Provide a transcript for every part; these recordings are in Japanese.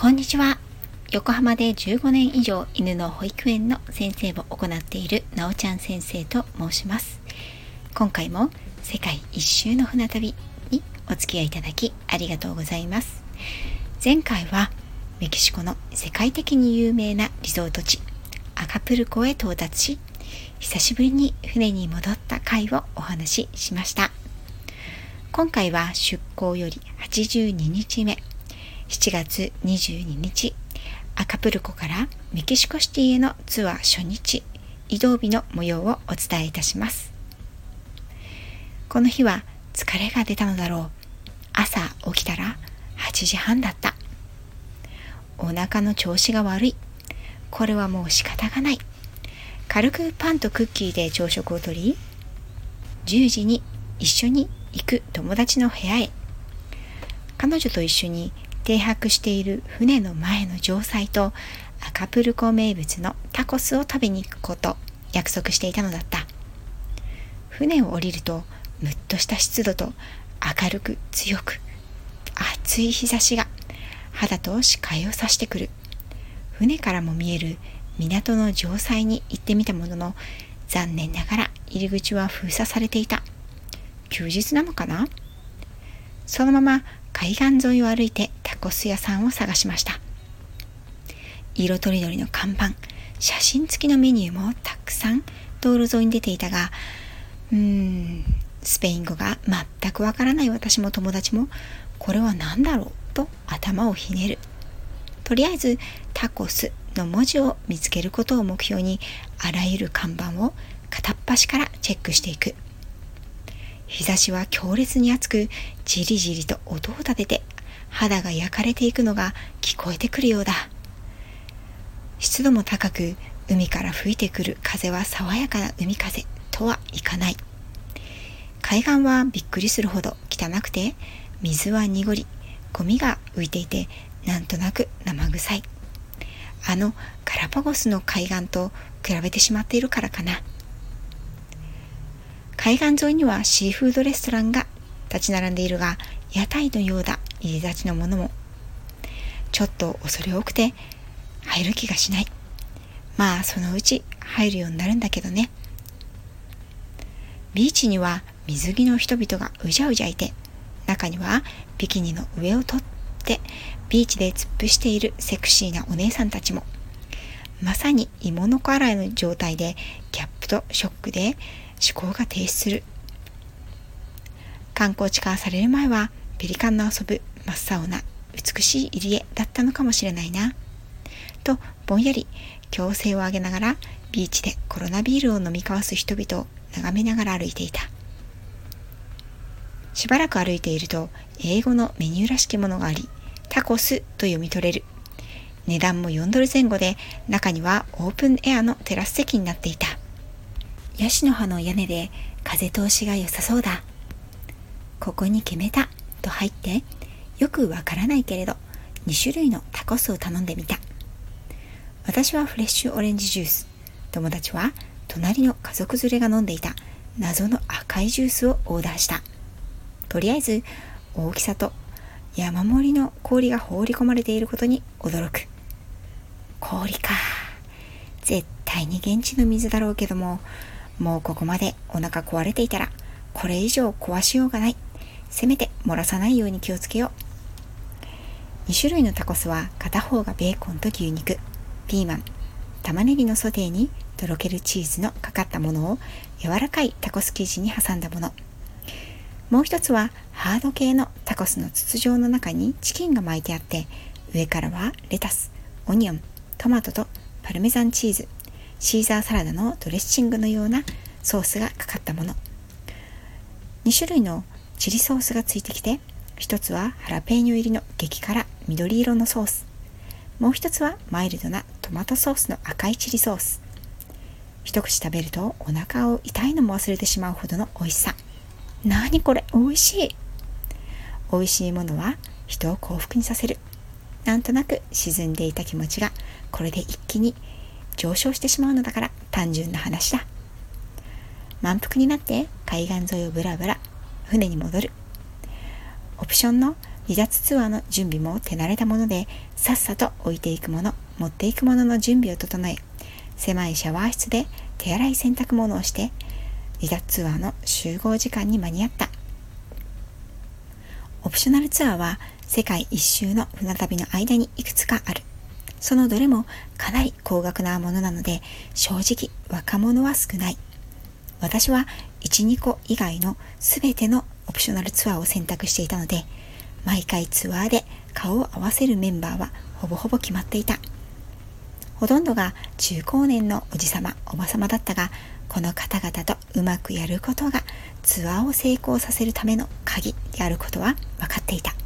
こんにちは。横浜で15年以上犬の保育園の先生を行っているなおちゃん先生と申します。今回も世界一周の船旅にお付き合いいただきありがとうございます。前回はメキシコの世界的に有名なリゾート地アカプルコへ到達し、久しぶりに船に戻った回をお話ししました。今回は出港より82日目、7月22日、アカプルコからメキシコシティへのツアー初日、移動日の模様をお伝えいたします。この日は疲れが出たのだろう。朝起きたら8時半だった。お腹の調子が悪い。これはもう仕方がない。軽くパンとクッキーで朝食をとり、10時に一緒に行く友達の部屋へ彼女と一緒に停泊している船の前の城塞とアカプルコ名物のタコスを食べに行くこと約束していたのだった。船を降りるとむっとした湿度と明るく強く暑い日差しが肌と視界をさしてくる。船からも見える港の城塞に行ってみたものの残念ながら入り口は封鎖されていた。休日なのかな？そのまま海岸沿いを歩いてタコス屋さんを探しました。色とりどりの看板写真付きのメニューもたくさん道路沿いに出ていたがうーんスペイン語が全くわからない私も友達もこれは何だろう？と頭をひねる。とりあえずタコスの文字を見つけることを目標にあらゆる看板を片っ端からチェックしていく。日差しは強烈に熱く、じりじりと音を立てて、肌が焼かれていくのが聞こえてくるようだ。湿度も高く、海から吹いてくる風は爽やかな海風とはいかない。海岸はびっくりするほど汚くて、水は濁り、ゴミが浮いていて、なんとなく生臭い。あのガラパゴスの海岸と比べてしまっているからかな。海岸沿いにはシーフードレストランが立ち並んでいるが、屋台のようだ入り立ちのものも。ちょっと恐れ多くて入る気がしない。まあそのうち入るようになるんだけどね。ビーチには水着の人々がうじゃうじゃいて、中にはビキニの上を取ってビーチで突っ伏しているセクシーなお姉さんたちも。まさに芋の子洗いの状態でギャップとショックで思考が停止する。観光地化される前はペリカンの遊ぶ真っ青な美しい入り江だったのかもしれないな。とぼんやり強制を上げながらビーチでコロナビールを飲み交わす人々を眺めながら歩いていた。しばらく歩いていると英語のメニューらしきものがありタコスと読み取れる。値段も4ドル前後で中にはオープンエアのテラス席になっていた。ヤシの葉の屋根で風通しが良さそうだ。ここに決めたと入ってよくわからないけれど2種類のタコスを頼んでみた。私はフレッシュオレンジジュース。友達は隣の家族連れが飲んでいた謎の赤いジュースをオーダーした。とりあえず大きさと山盛りの氷が放り込まれていることに驚く。氷か。絶対に現地の水だろうけども、もうここまでお腹壊れていたら、これ以上壊しようがない。せめて漏らさないように気をつけよう。2種類のタコスは片方がベーコンと牛肉、ピーマン、玉ねぎのソテーにとろけるチーズのかかったものを柔らかいタコス生地に挟んだもの。もう一つはハード系のタコスの筒状の中にチキンが巻いてあって上からはレタス、オニオン、トマトとパルメザンチーズ、シーザーサラダのドレッシングのようなソースがかかったもの。2種類のチリソースがついてきて1つはハラペーニョ入りの激辛緑色のソース。もう1つはマイルドなトマトソースの赤いチリソース。一口食べるとお腹を痛いのも忘れてしまうほどの美味しさ。何これ？美味しい。美味しいものは人を幸福にさせる。なんとなく沈んでいた気持ちがこれで一気に上昇してしまうのだから単純な話だ。満腹になって海岸沿いをブラブラ船に戻る。オプションの離脱ツアーの準備も手慣れたものでさっさと置いていくもの持っていくものの準備を整え狭いシャワー室で手洗い洗濯物をして離脱ツアーの集合時間に間に合ったオプショナルツアーは世界一周の船旅の間にいくつかあるそのどれもかなり高額なものなので正直若者は少ない。私は12個以外の全てのオプショナルツアーを選択していたので毎回ツアーで顔を合わせるメンバーはほぼほぼ決まっていた。ほとんどが中高年のおじさまおばさまだったがこの方々とうまくやることがツアーを成功させるための鍵であることは分かっていた。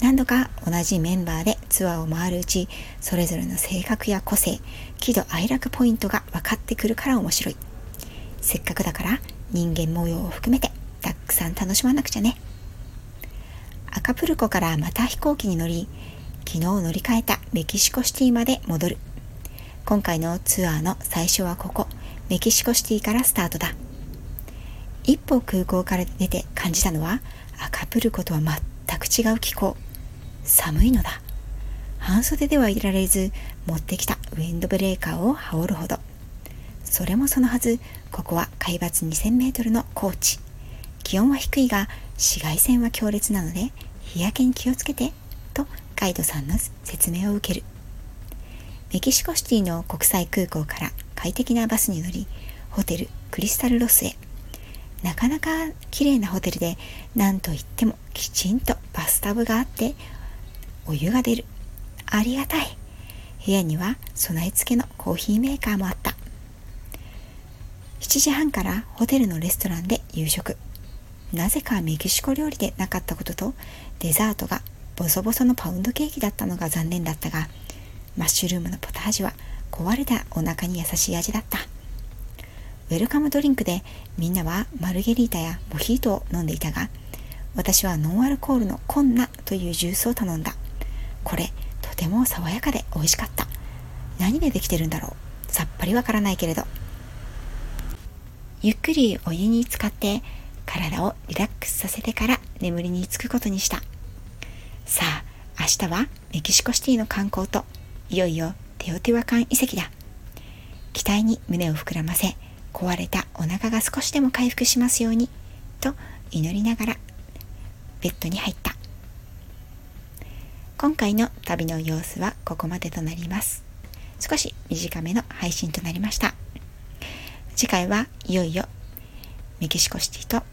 何度か同じメンバーでツアーを回るうちそれぞれの性格や個性喜怒哀楽ポイントが分かってくるから面白い。せっかくだから人間模様を含めてたくさん楽しまなくちゃね。アカプルコからまた飛行機に乗り昨日乗り換えたメキシコシティまで戻る。今回のツアーの最初はここメキシコシティからスタートだ。一歩空港から出て感じたのはアカプルコとは全く違う気候。寒いのだ。半袖ではいられず持ってきたウィンドブレーカーを羽織るほど。それもそのはずここは海抜2000メートルの高地。気温は低いが紫外線は強烈なので日焼けに気をつけてとガイドさんの説明を受ける。メキシコシティの国際空港から快適なバスに乗りホテルクリスタルロスへ。なかなか綺麗なホテルで何といってもきちんとバスタブがあってお湯が出る。ありがたい。部屋には備え付けのコーヒーメーカーもあった。7時半からホテルのレストランで夕食。なぜかメキシコ料理でなかったこととデザートがボソボソのパウンドケーキだったのが残念だったがマッシュルームのポタージュは壊れたお腹に優しい味だった。ウェルカムドリンクでみんなはマルゲリータやモヒートを飲んでいたが私はノンアルコールのコンナというジュースを頼んだ。これとても爽やかで美味しかった。何でできてるんだろう。さっぱりわからないけれど。ゆっくりお湯に浸かって体をリラックスさせてから眠りにつくことにした。さあ明日はメキシコシティの観光といよいよテオティワカン遺跡だ。期待に胸を膨らませ壊れたお腹が少しでも回復しますようにと祈りながらベッドに入った。今回の旅の様子はここまでとなります。少し短めの配信となりました。次回はいよいよメキシコシティと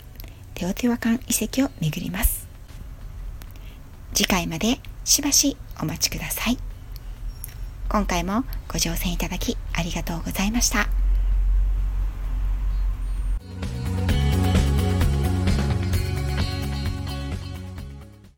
テオティワカン遺跡を巡ります。次回までしばしお待ちください。今回もご乗船いただきありがとうございました。